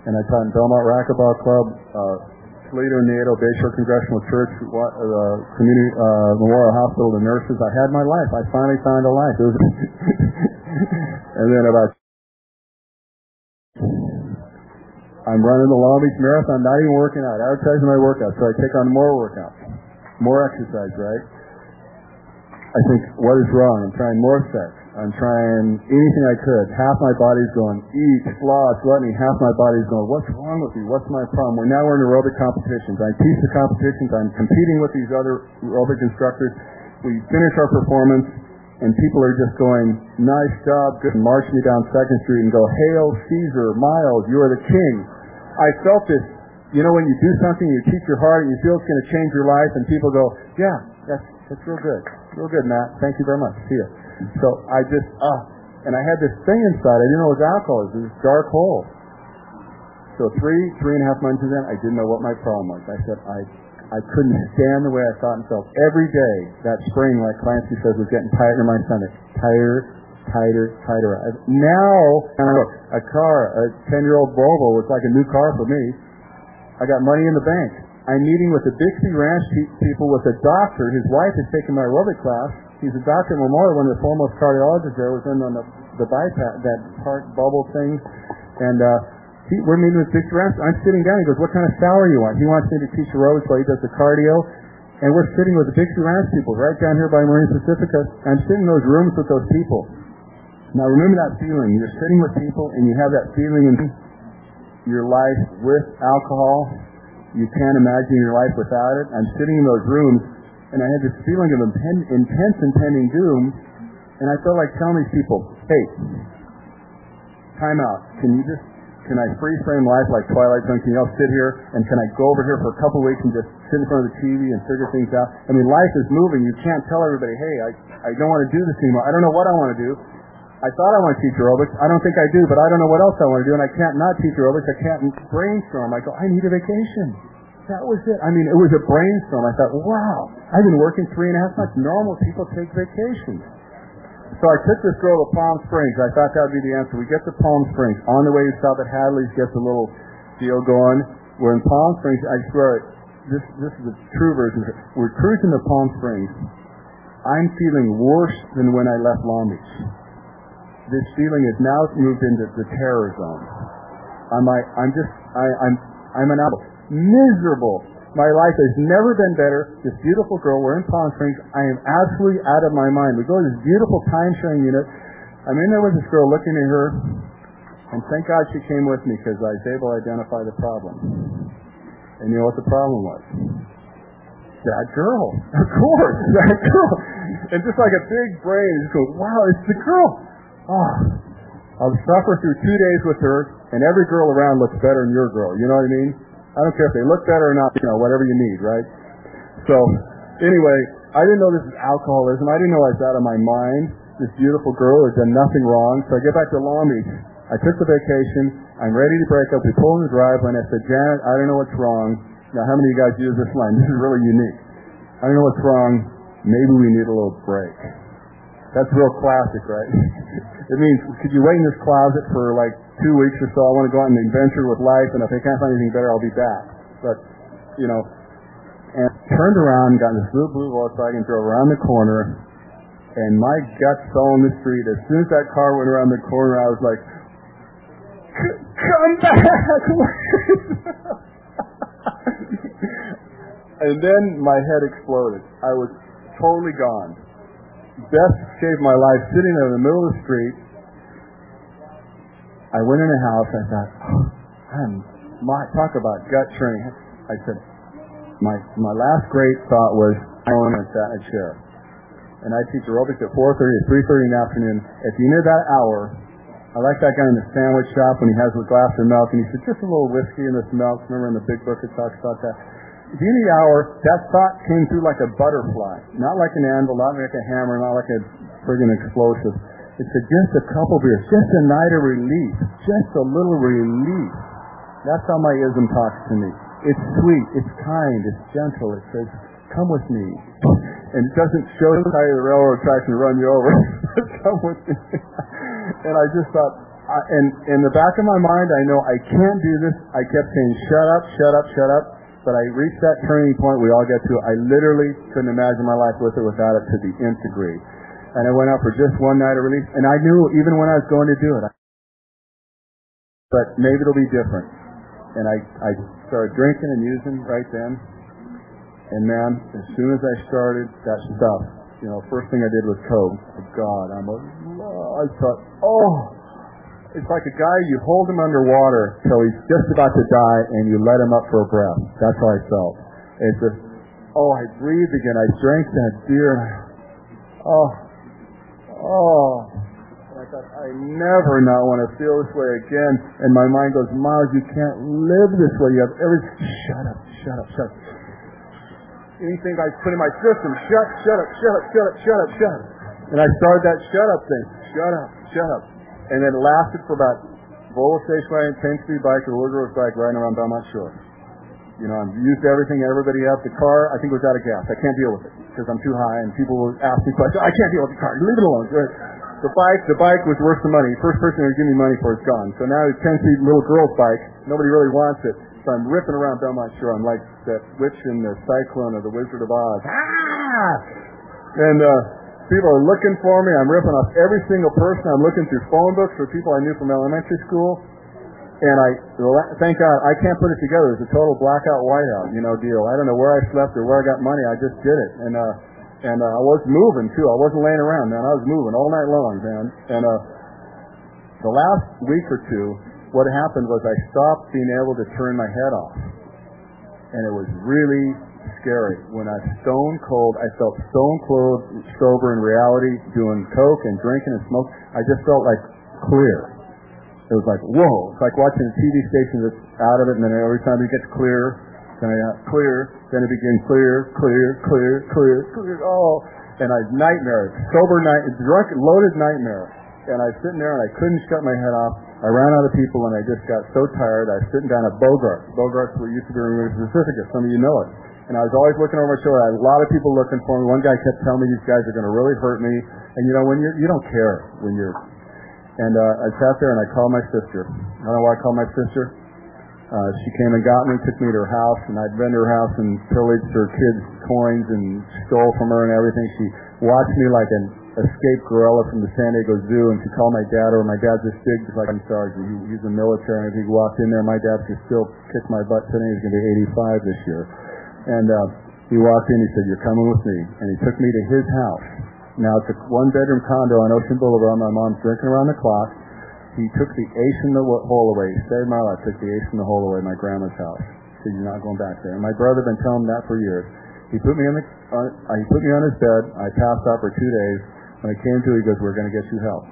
And I taught in Belmont Racquetball Club. Uh, Toledo NATO Bayshore Congregational Church uh, Community uh, Memorial Hospital, the nurses. I had my life. I finally found a life. *laughs* and then about I'm running the Long Beach Marathon, not even working out, advertising my workouts, so I take on more workouts, more exercise, right? I think, what is wrong? I'm trying more sex. I'm trying anything I could. Half my body's going, eat, floss, gluttony. Half my body's going, what's wrong with me? What's my problem? We're now we're in aerobic competitions. I teach the competitions. I'm competing with these other aerobic instructors. We finish our performance, and people are just going, nice job, good, march me down Second Street and go, hail Caesar, Miles, you are the king. I felt this, you know, when you do something, you teach your heart, and you feel it's going to change your life, and people go, yeah, that's that's real good, real good, Matt. Thank you very much. See you. So I just, uh, and I had this thing inside. I didn't know it was alcohol. It was this dark hole. So three, three and a half months in, I didn't know what my problem was. I said, I I couldn't stand the way I thought and felt. Every day, that spring, like Clancy says, was getting tighter in my stomach. Tighter, tighter, tighter. Now, a car, a 10-year-old Volvo was like a new car for me. I got money in the bank. I'm meeting with the Dixie Ranch people with a doctor. His wife has taken my aerobic class. He's a doctor at Memorial, one of the foremost cardiologists there, was in on the, the bypass, that heart bubble thing. And, uh, he, we're meeting with Victor Ransom. I'm sitting down. He goes, what kind of salary you want? He wants me to teach aerobics while he does the cardio. And we're sitting with the Victor Ransom people right down here by Marina Pacifica. I'm sitting in those rooms with those people. Now remember that feeling. You're sitting with people and you have that feeling in your life with alcohol. You can't imagine your life without it. I'm sitting in those rooms and I had this feeling of intense impending doom. And I felt like telling these people, hey, time out. Can you just can I free frame life like Twilight Zone? Can you all sit here and can I go over here for a couple weeks and just sit in front of the TV and figure things out? I mean, life is moving. You can't tell everybody, hey, I, I don't want to do this anymore. I don't know what I want to do. I thought I want to teach aerobics. I don't think I do, but I don't know what else I want to do, and I can't not teach aerobics. I can't brainstorm. I go, I need a vacation. That was it. I mean, it was a brainstorm. I thought, wow, I've been working three and a half months. Normal people take vacations. So I took this girl to Palm Springs. I thought that would be the answer. We get to Palm Springs. On the way, we stop at Hadley's, gets a little deal going. We're in Palm Springs. I swear, this this is the true version. We're cruising to Palm Springs. I'm feeling worse than when I left Long Beach. This feeling has now moved into the terror zone. I'm like, I'm just, I, I'm, I'm an apple. Miserable. My life has never been better. This beautiful girl, we're in Palm Springs. I am absolutely out of my mind. We go to this beautiful time sharing unit. I'm in there with this girl looking at her, and thank God she came with me because I was able to identify the problem. And you know what the problem was? That girl. Of course, *laughs* that girl. And just like a big brain, just goes, wow, it's the girl. Oh, I'll suffer through two days with her, and every girl around looks better than your girl. You know what I mean? I don't care if they look better or not, you know, whatever you need, right? So, anyway, I didn't know this was alcoholism. I didn't know I was out of my mind. This beautiful girl has done nothing wrong. So I get back to Long Beach. I took the vacation. I'm ready to break up. We pull in the driveway, and I said, Janet, I don't know what's wrong. Now, how many of you guys use this line? *laughs* This is really unique. I don't know what's wrong. Maybe we need a little break. That's real classic, right? *laughs* it means, could you wait in this closet for like two weeks or so. I want to go out and adventure with life, and if I can't find anything better, I'll be back. But, you know, and turned around, got in this little blue Volkswagen, drove around the corner, and my guts fell in the street. As soon as that car went around the corner, I was like, come back! *laughs* and then my head exploded. I was totally gone. Best saved my life sitting there in the middle of the street I went in a house. I thought, oh, I'm my, talk about gut training. I said, my my last great thought was I sat in a chair, and I teach aerobics at 4:30 to 3:30 in the afternoon. At the end of that hour, I like that guy in the sandwich shop when he has a glass of milk, and he said, just a little whiskey in this milk. Remember in the big book it talks about that. At the end of the hour, that thought came through like a butterfly, not like an anvil, not like a hammer, not like a friggin' explosive. It's a, just a couple of beers, just a night of relief, just a little relief. That's how my ism talks to me. It's sweet, it's kind, it's gentle. It says, come with me. *laughs* And it doesn't show the of the railroad tracks and run you over. *laughs* come with me. *laughs* and I just thought, I, and in the back of my mind, I know I can't do this. I kept saying, shut up, shut up, shut up. But I reached that turning point we all get to. I literally couldn't imagine my life with it without it to the nth degree and I went out for just one night of release. And I knew even when I was going to do it, but maybe it'll be different. and I I started drinking and using right then. And man, as soon as I started that stuff, you know, first thing I did was coke. God, I'm a, I thought, oh, it's like a guy you hold him underwater till he's just about to die, and you let him up for a breath. That's how I felt. It's just, oh, I breathed again. I drank that beer. Oh, oh. And I thought, I never not want to feel this way again. And my mind goes, Miles, you can't live this way. You have every. Shut up, shut up, shut up. Anything I put in my system, shut, shut up, shut up, shut up, shut up, shut up. And I started that shut up thing. Shut up, shut up. And it lasted for about Volvo Station Wagon, 10 speed bike, or Woodruff bike riding around Belmont Shore. You know, I've used to everything, everybody else. The car, I think, was out of gas. I can't deal with it because I'm too high, and people will ask me questions. I can't deal with the car. Leave it alone. The bike, the bike was worth the money. First person who give me money for it's gone. So now it's 10 speed little girl's bike. Nobody really wants it. So I'm ripping around Belmont Shore. I'm like that witch in the Cyclone of the Wizard of Oz. Ah! And uh, people are looking for me. I'm ripping off every single person. I'm looking through phone books for people I knew from elementary school. And I, thank God, I can't put it together. It's a total blackout, whiteout, you know, deal. I don't know where I slept or where I got money. I just did it. And, uh, and, uh, I was moving too. I wasn't laying around, man. I was moving all night long, man. And, uh, the last week or two, what happened was I stopped being able to turn my head off. And it was really scary. When I stone cold, I felt stone cold, sober in reality, doing coke and drinking and smoke. I just felt like clear. It was like, whoa. It's like watching a TV station that's out of it, and then every time it gets clear, then I got clear, then it begins clear, clear, clear, clear, clear. Oh, and I nightmare, sober night, drunk, loaded nightmare. And I was sitting there and I couldn't shut my head off. I ran out of people and I just got so tired. I was sitting down at Bogart. Bogart's where used to be renewed certificate. Some of you know it. And I was always looking over my shoulder. I had a lot of people looking for me. One guy kept telling me these guys are going to really hurt me. And you know, when you're, you don't care when you're and uh, I sat there and I called my sister. I don't know why I called my sister. Uh, she came and got me, took me to her house, and I'd been to her house and pillaged her kids' coins and stole from her and everything. She watched me like an escaped gorilla from the San Diego Zoo, and she called my dad over. My dad's this big, like I'm sergeant. He, he's a military, and if he walked in there, my dad could still kick my butt today. He's going to be 85 this year. And uh, he walked in, he said, "You're coming with me," and he took me to his house now it's a one bedroom condo on Ocean Boulevard. My mom's drinking around the clock. He took the ace in the hole away. He saved my life. Took the ace in the hole away. My grandma's house. He said you're not going back there. And my brother been telling him that for years. He put me on the uh, he put me on his bed. I passed out for two days. When I came to, he goes, "We're going to get you help."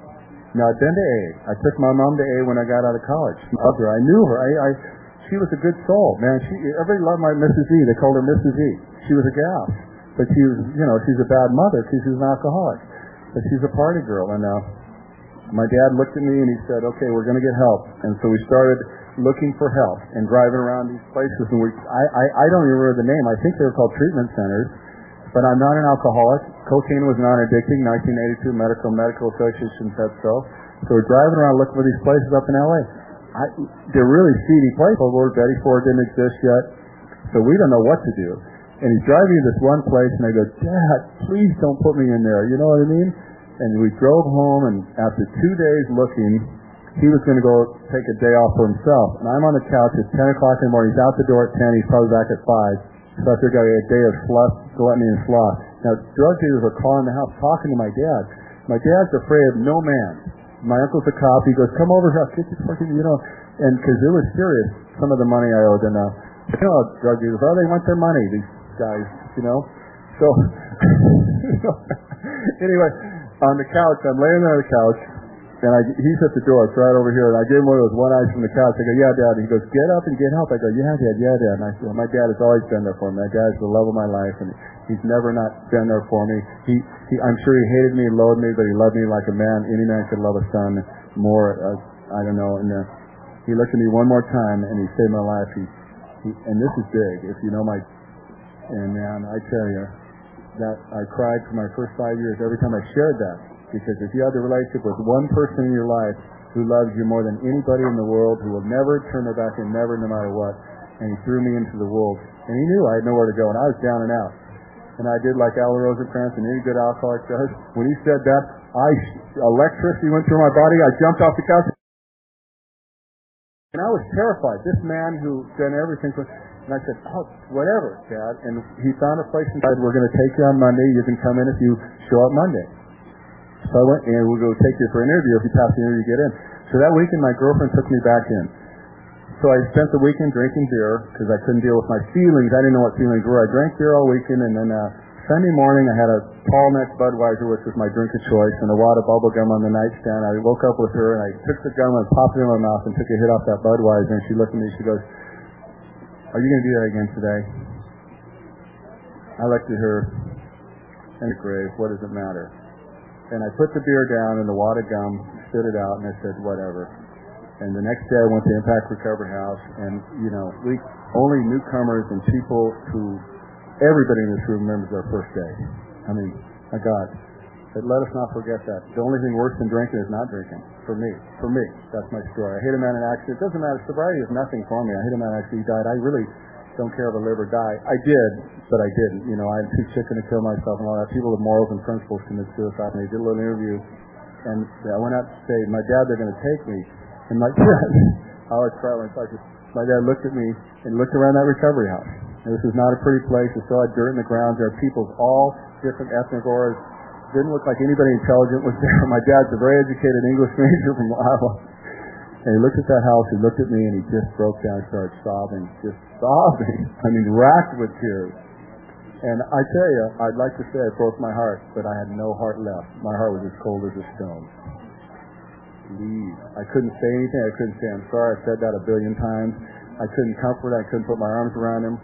Now I'd been to A. I took my mom to A when I got out of college. Up there, I knew her. I, I she was a good soul, man. She everybody loved my Mrs. E. They called her Mrs. E. She was a gal. But she was, you know, she's a bad mother she's an alcoholic. But she's a party girl. And uh, my dad looked at me and he said, okay, we're going to get help. And so we started looking for help and driving around these places. And we, I, I, I don't even remember the name. I think they were called treatment centers. But I'm not an alcoholic. Cocaine was non-addicting. 1982 Medical Medical Association said so. So we're driving around looking for these places up in L.A. I, they're really seedy places. Where Betty Ford didn't exist yet. So we don't know what to do. And he's driving to this one place, and I go, Dad, please don't put me in there. You know what I mean? And we drove home, and after two days looking, he was going to go take a day off for himself. And I'm on the couch. It's 10 o'clock in the morning. He's out the door at 10. He's probably back at 5. So I figured I got a day of slush, gluttony and sloth. Now, drug dealers are calling the house, talking to my dad. My dad's afraid of no man. My uncle's a cop. He goes, come over here. Get this fucking, you know. And because it was serious, some of the money I owed. And, uh, you know, drug dealers, oh, they want their money. These guys, you know. So *laughs* anyway, on the couch, I'm laying on the couch, and I, he's at the door. It's right over here, and I gave him one of those one eyes from the couch. I go, "Yeah, Dad." He goes, "Get up and get help." I go, "Yeah, Dad. Yeah, Dad." And I said, "My dad has always been there for me. My dad's the love of my life, and he's never not been there for me. He, he I'm sure he hated me, loathed me, but he loved me like a man. Any man could love a son more. Uh, I don't know." And uh, he looked at me one more time, and he saved my life. He, he, and this is big. If you know my and man, I tell you, that I cried for my first five years every time I shared that. Because if you have the relationship with one person in your life who loves you more than anybody in the world, who will never turn their back and never, no matter what, and he threw me into the wolves. And he knew I had nowhere to go, and I was down and out. And I did like Al Rosencrantz and any good alcoholic does. When he said that, I electricity went through my body. I jumped off the couch. And I was terrified. This man who done everything for and I said, oh, whatever, Dad. And he found a place and said, we're going to take you on Monday. You can come in if you show up Monday. So I went and we'll go take you for an interview. If you pass the interview, you get in. So that weekend, my girlfriend took me back in. So I spent the weekend drinking beer because I couldn't deal with my feelings. I didn't know what feelings were. I drank beer all weekend, and then uh, Sunday morning I had a tall neck Budweiser, which was my drink of choice, and a wad of bubble gum on the nightstand. I woke up with her, and I took the gum and popped it in my mouth and took a hit off that Budweiser. And she looked at me. She goes, "Are you going to do that again today?" I looked at her in the grave. What does it matter? And I put the beer down and the wad of gum, spit it out, and I said, "Whatever." And the next day I went to Impact Recovery House, and you know, we only newcomers and people who everybody in this room remembers our first day. I mean, my God. But let us not forget that. The only thing worse than drinking is not drinking. For me. For me. That's my story. I hit a man in accident. It doesn't matter. Sobriety is nothing for me. I hit a man actually died. I really don't care if I live or die. I did, but I didn't. You know, I'm too chicken to kill myself and all that. People with morals and principles commit suicide. And they did a little interview, and I went out to say, my dad, they're going to take me. And my *laughs* dad, I always cry when I to my dad looked at me and looked around that recovery house. And this is not a pretty place. It still had dirt in the ground. There are people of all different ethnic auras. Didn't look like anybody intelligent was there. My dad's a very educated English major from Iowa. And he looked at that house, he looked at me, and he just broke down and started sobbing. Just sobbing. *laughs* I mean, racked with tears. And I tell you, I'd like to say it broke my heart, but I had no heart left. My heart was as cold as a stone leave. I couldn't say anything. I couldn't say I'm sorry. I said that a billion times. I couldn't comfort. I couldn't put my arms around him.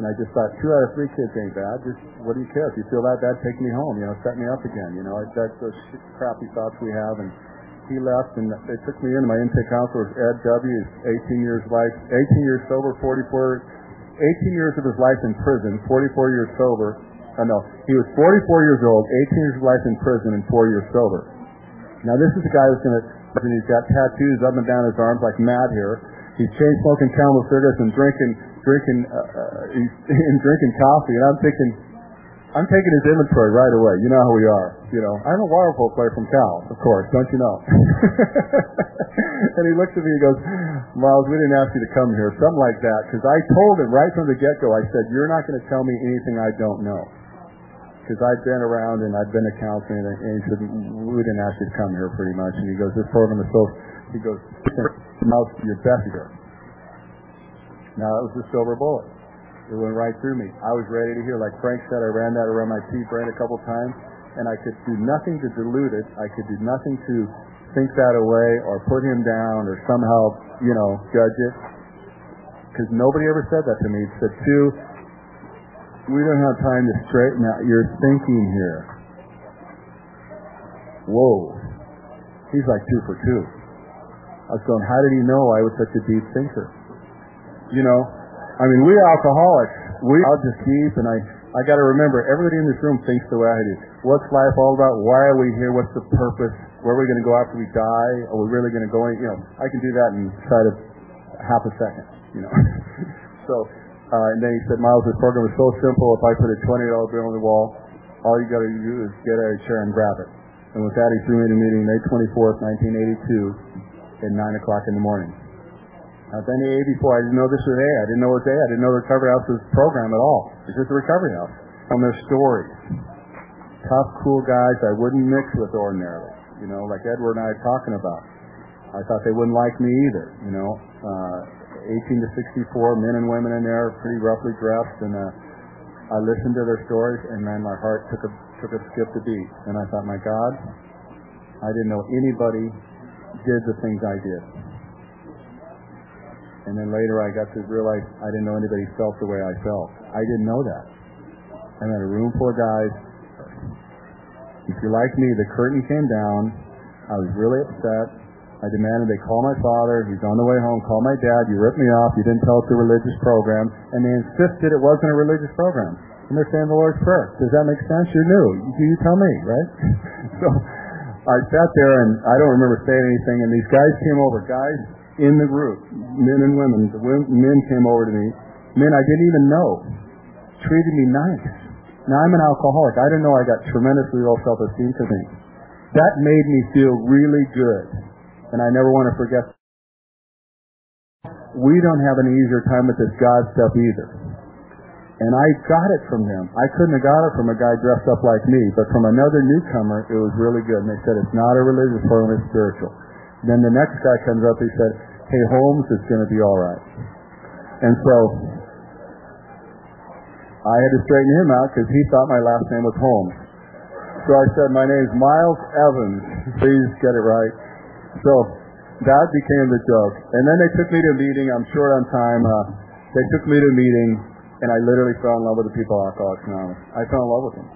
And I just thought, two out of three kids ain't bad. Just what do you care? If you feel that bad, take me home. You know, set me up again. You know, that's those crappy thoughts we have. And he left, and they took me in. My intake counselor was Ed W. He's 18 years life, 18 years sober, 44, 18 years of his life in prison, 44 years sober. Uh, no, he was 44 years old, 18 years of life in prison, and four years sober. Now this is the guy who's going to and he's got tattoos up and down his arms like mad here. He's chain smoking Camel cigarettes and drinking drinking uh, uh, he's *laughs* and drinking coffee. And I'm thinking, I'm taking his inventory right away. You know how we are. You know, I'm a water polo player from Cal, of course, don't you know? *laughs* and he looks at me and goes, Miles, we didn't ask you to come here, something like that. Because I told him right from the get-go, I said, you're not going to tell me anything I don't know because I'd been around and I'd been to counseling, and, and he said, we didn't ask you to come here pretty much. And he goes, this program is so, he goes, mouth your best Now, that was the silver bullet. It went right through me. I was ready to hear, like Frank said, I ran that around my pea brain a couple times, and I could do nothing to dilute it. I could do nothing to think that away or put him down or somehow, you know, judge it. Because nobody ever said that to me. He said, Sue, we don't have time to straighten out your thinking here. Whoa. He's like two for two. I was going, how did he know I was such a deep thinker? You know, I mean, we alcoholics, we are just deep, and I, I got to remember, everybody in this room thinks the way I do. What's life all about? Why are we here? What's the purpose? Where are we going to go after we die? Are we really going to go? You know, I can do that inside of half a second. You know, *laughs* so uh, and then he said, Miles, this program is so simple. If I put a $20 bill on the wall, all you got to do is get out of your chair and grab it. And with that, he threw me in a meeting May 24th, 1982 at 9 o'clock in the morning. Then the A before, I didn't know this was A. I didn't know it was A. I didn't know the Recovery House was a program at all. It's just a recovery house. From their stories. Tough, cool guys I wouldn't mix with ordinarily. You know, like Edward and I are talking about. I thought they wouldn't like me either, you know. Uh, 18 to 64 men and women in there, pretty roughly dressed, and uh, I listened to their stories, and man, my heart took a took a skip a beat, and I thought, my God, I didn't know anybody did the things I did. And then later I got to realize I didn't know anybody felt the way I felt. I didn't know that. I'm in a room full of guys. If you're like me, the curtain came down. I was really upset. I demanded they call my father. He's on the way home. Call my dad. You ripped me off. You didn't tell us a religious program. And they insisted it wasn't a religious program. And they're saying the Lord's Prayer. Does that make sense? You're new. You, you tell me, right? *laughs* so I sat there and I don't remember saying anything. And these guys came over. Guys in the group, men and women. The men came over to me. Men I didn't even know. Treated me nice. Now I'm an alcoholic. I didn't know I got tremendously low self-esteem me. That made me feel really good and I never want to forget we don't have an easier time with this God stuff either. And I got it from them. I couldn't have got it from a guy dressed up like me, but from another newcomer, it was really good. And they said, it's not a religious program, it's spiritual. Then the next guy comes up, he said, hey, Holmes, it's going to be all right. And so I had to straighten him out because he thought my last name was Holmes. So I said, my name's Miles Evans. Please get it right. So that became the joke. And then they took me to a meeting. I'm short on time. Uh, they took me to a meeting, and I literally fell in love with the people of Alcoholics Anonymous. I fell in love with them.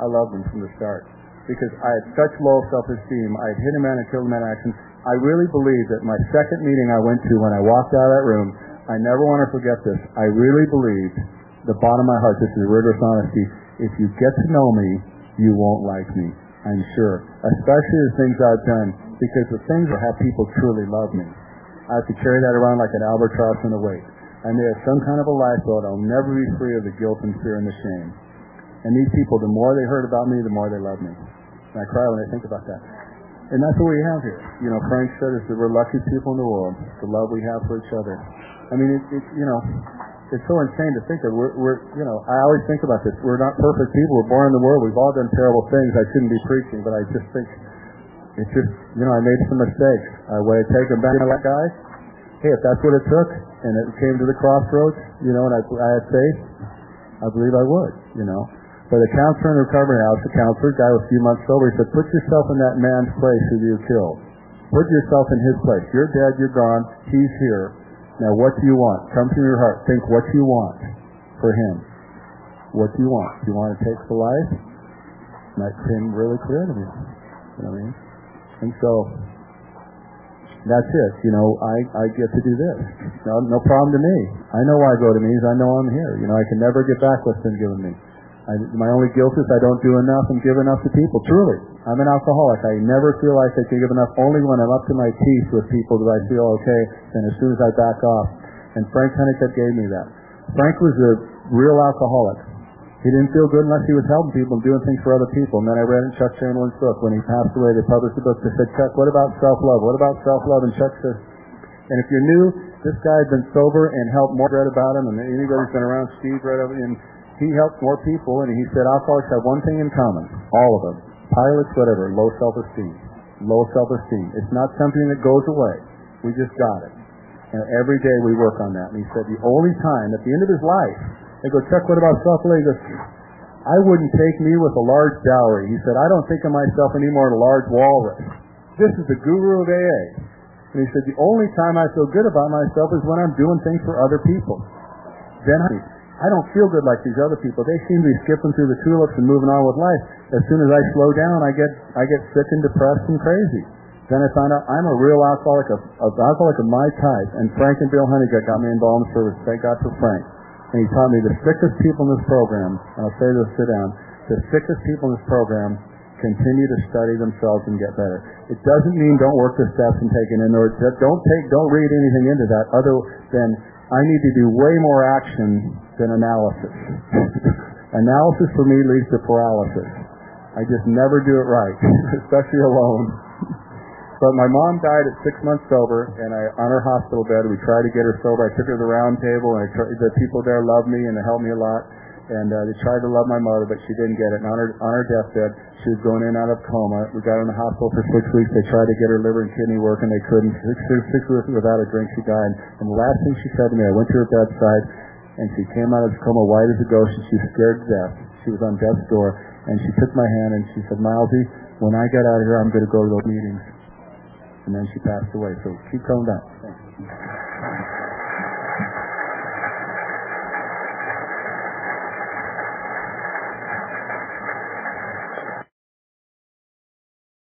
I loved them from the start because I had such low self-esteem. I had hit a man and killed a man in action. I really believe that my second meeting I went to when I walked out of that room, I never want to forget this. I really believed, the bottom of my heart, this is rigorous honesty, if you get to know me, you won't like me. I'm sure. Especially the things I've done because the things that have people truly love me. I have to carry that around like an albatross in a weight. I may have some kind of a lifeboat. I'll never be free of the guilt and fear and the shame. And these people, the more they heard about me, the more they love me. And I cry when I think about that. And that's what we have here. You know, Frank said is that we're lucky people in the world, the love we have for each other. I mean, it, it you know, it's so insane to think that we're, we're, you know, I always think about this. We're not perfect people. We're born in the world. We've all done terrible things. I shouldn't be preaching, but I just think it's just, you know, I made some mistakes. I would take them back to that guy. Hey, if that's what it took, and it came to the crossroads, you know, and I, I had faith, I believe I would, you know. But a counselor in recovery house, a counselor, guy was a few months sober, he said, put yourself in that man's place who you killed. Put yourself in his place. You're dead, you're gone, he's here. Now what do you want? Come from your heart. Think what you want for him. What do you want? Do you want to take the life? And that came really clear to me. You know what I mean? And so that's it. You know, I, I get to do this. No, no problem to me. I know why I go to meetings. I know I'm here. You know, I can never get back what's been given me. I, my only guilt is I don't do enough and give enough to people. Truly. I'm an alcoholic. I never feel like I can give enough. Only when I'm up to my teeth with people do I feel okay. And as soon as I back off. And Frank Honeycutt gave me that. Frank was a real alcoholic. He didn't feel good unless he was helping people and doing things for other people. And then I read in Chuck Chamberlain's book when he passed away. They published a book that said, Chuck, what about self-love? What about self-love? And Chuck says, and if you're new, this guy had been sober and helped more. Read about him, and anybody's been around Steve read over, and he helped more people. And he said alcoholics have one thing in common, all of them, pilots, whatever, low self-esteem, low self-esteem. It's not something that goes away. We just got it. And every day we work on that. And he said the only time at the end of his life they go, Chuck, what about goes, I wouldn't take me with a large dowry. He said, I don't think of myself anymore in a large walrus. This is the guru of AA. And he said, the only time I feel good about myself is when I'm doing things for other people. Then I, I don't feel good like these other people. They seem to be skipping through the tulips and moving on with life. As soon as I slow down, I get, I get sick and depressed and crazy. Then I find out I'm a real alcoholic, a, a alcoholic of my type. And Frank and Bill Honeycutt got me involved in service. Thank God for Frank. And he taught me the sickest people in this program, and I'll say this, sit down, the sickest people in this program continue to study themselves and get better. It doesn't mean don't work the steps and take an inward step. Don't take, don't read anything into that other than I need to do way more action than analysis. *laughs* analysis for me leads to paralysis. I just never do it right, *laughs* especially alone. *laughs* But my mom died at six months sober, and I on her hospital bed. We tried to get her sober. I took her to the round table, and I tried, the people there loved me and they helped me a lot. And uh, they tried to love my mother, but she didn't get it. And on her on her deathbed, she was going in and out of coma. We got her in the hospital for six weeks. They tried to get her liver and kidney working. They couldn't. Six, six, weeks without a drink, she died. And the last thing she said to me, I went to her bedside, and she came out of coma white as a ghost, and she was scared to death. She was on death's door, and she took my hand and she said, Milesy, when I get out of here, I'm going to go to those meetings and then she passed away. So keep coming back. Thanks.